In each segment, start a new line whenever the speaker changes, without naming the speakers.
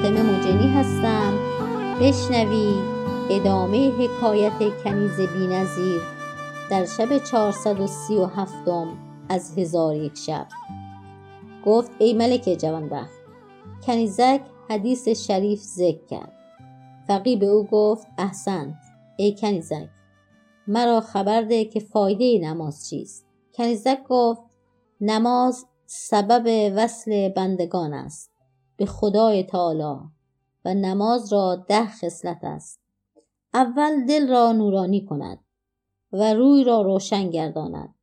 فاطمه مجنی هستم. بشنوید ادامه حکایت کنیز بینظیر در شب چهارصد و سی و هفتم از هزار یک شب. گفت ای ملک جوانبخت کنیزک حدیث شریف ذکر کرد. فقی به او گفت احسنت ای کنیزک مرا خبر ده که فایده نماز چیست. کنیزک گفت نماز سبب وصل بندگان است. به خدای تعالی و نماز را ده خصلت است. اول دل را نورانی کند و روی را روشن گرداند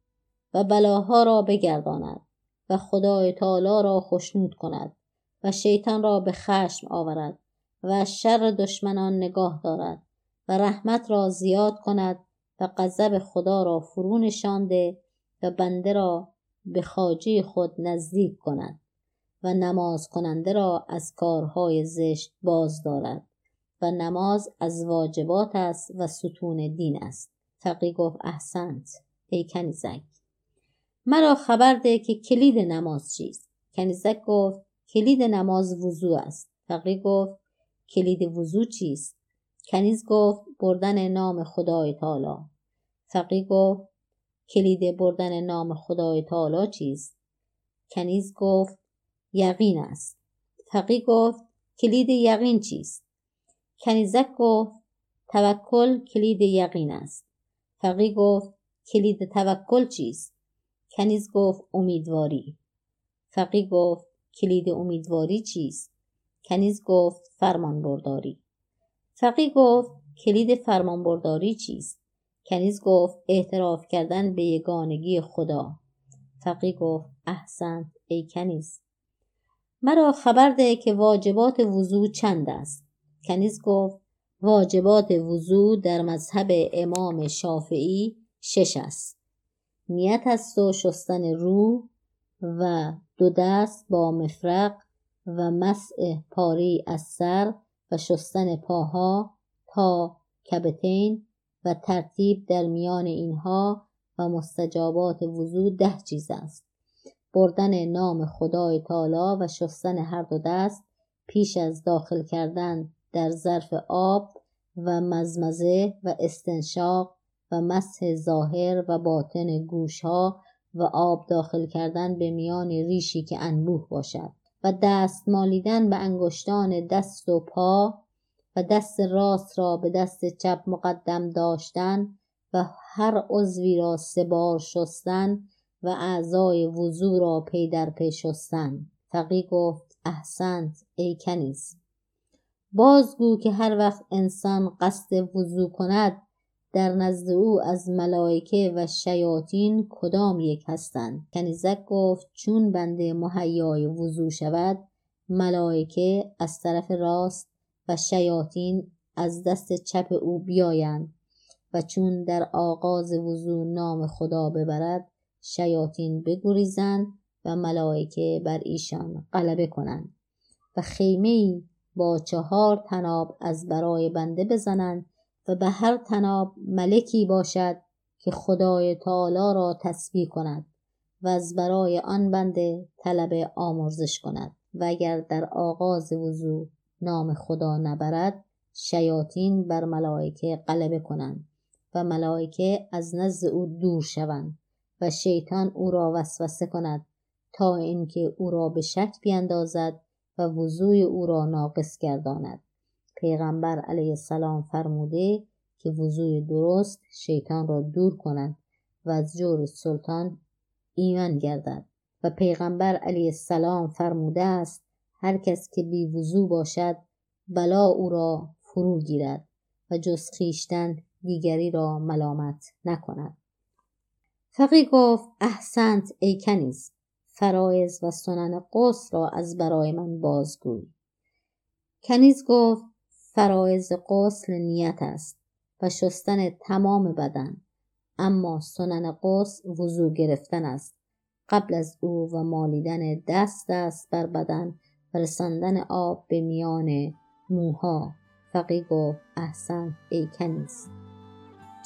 و بلاها را بگرداند و خدای تعالی را خشنود کند و شیطان را به خشم آورد و شر دشمنان نگاه دارد و رحمت را زیاد کند و غضب خدا را فرو نشانده و بنده را به خاجه خود نزدیک کند. و نماز کننده را از کارهای زشت باز دارد و نماز از واجبات است و ستون دین است. فقی گفت احسنت. ای کنیزک. مرا خبر ده که کلید نماز چیست. کنیزک گفت کلید نماز وضو است. فقی گفت کلید وضو چیست؟ کنیز گفت بردن نام خدای تعالی. فقی گفت کلید بردن نام خدای تعالی چیست؟ کنیز گفت یقین است. فقی گفت کلید یقین چیست؟ کنیزک گفت توکل کلید یقین است. فقی گفت کلید توکل چیست؟ کنیز گفت امیدواری. فقی گفت کلید امیدواری چیست؟ کنیز گفت فرمان برداری فقی گفت کلید فرمان برداری چیست؟ کنیز گفت اعتراف کردن به یگانگی خدا. فقی گفت احسنت ای کنیز. مرا خبر ده که واجبات وضو چند است. کنیز گفت واجبات وضو در مذهب امام شافعی شش است. نیت است و شستن رو و دو دست با مفرق و مسح پاره از سر و شستن پاها تا کبتین و ترتیب در میان اینها و مستجابات وضو ده چیز است. بردن نام خدای تعالی و شستن هر دو دست پیش از داخل کردن در ظرف آب و مزمزه و استنشاق و مسح ظاهر و باطن گوشها و آب داخل کردن به میان ریشی که انبوه باشد و دست مالیدن به انگشتان دست و پا و دست راست را به دست چپ مقدم داشتن و هر عضوی را سه بار شستن و اعضای وضو را پی در پی شستن. فقی گفت احسنت ای کنیز. بازگو که هر وقت انسان قصد وضو کند در نزد او از ملائکه و شیاطین کدام یک هستند؟ کنیزک گفت چون بنده مهیای وضو شود ملائکه از طرف راست و شیاطین از دست چپ او بیایند و چون در آغاز وضو نام خدا ببرد شیاطین بگریزند و ملائکه بر ایشان غلبه کنند و خیمه با چهار تناب از برای بنده بزنند و به هر تناب ملکی باشد که خدای تعالی را تسبیح کند و از برای آن بنده طلب آمرزش کند و اگر در آغاز وضو نام خدا نبرد شیاطین بر ملائکه غلبه کنند و ملائکه از نزد او دور شوند. و شیطان او را وسوسه کند تا اینکه او را به شک بیندازد و وضوع او را ناقص گرداند. پیغمبر علیه السلام فرموده که وضوع درست شیطان را دور کند و از جور سلطان ایمن گردد. و پیغمبر علیه السلام فرموده است هر کس که بی وضو باشد بلا او را فرو گیرد و جز خیشتن دیگری را ملامت نکند. فقی گفت احسنت ای کنیز فرایز و سنن قص را از برای من بازگوی. کنیز گفت فرایز قسل نیت است و شستن تمام بدن اما سنن قص وضو گرفتن است. قبل از او و مالیدن دست است بر بدن و رساندن آب به میان موها. فقی گفت احسن ای کنیز.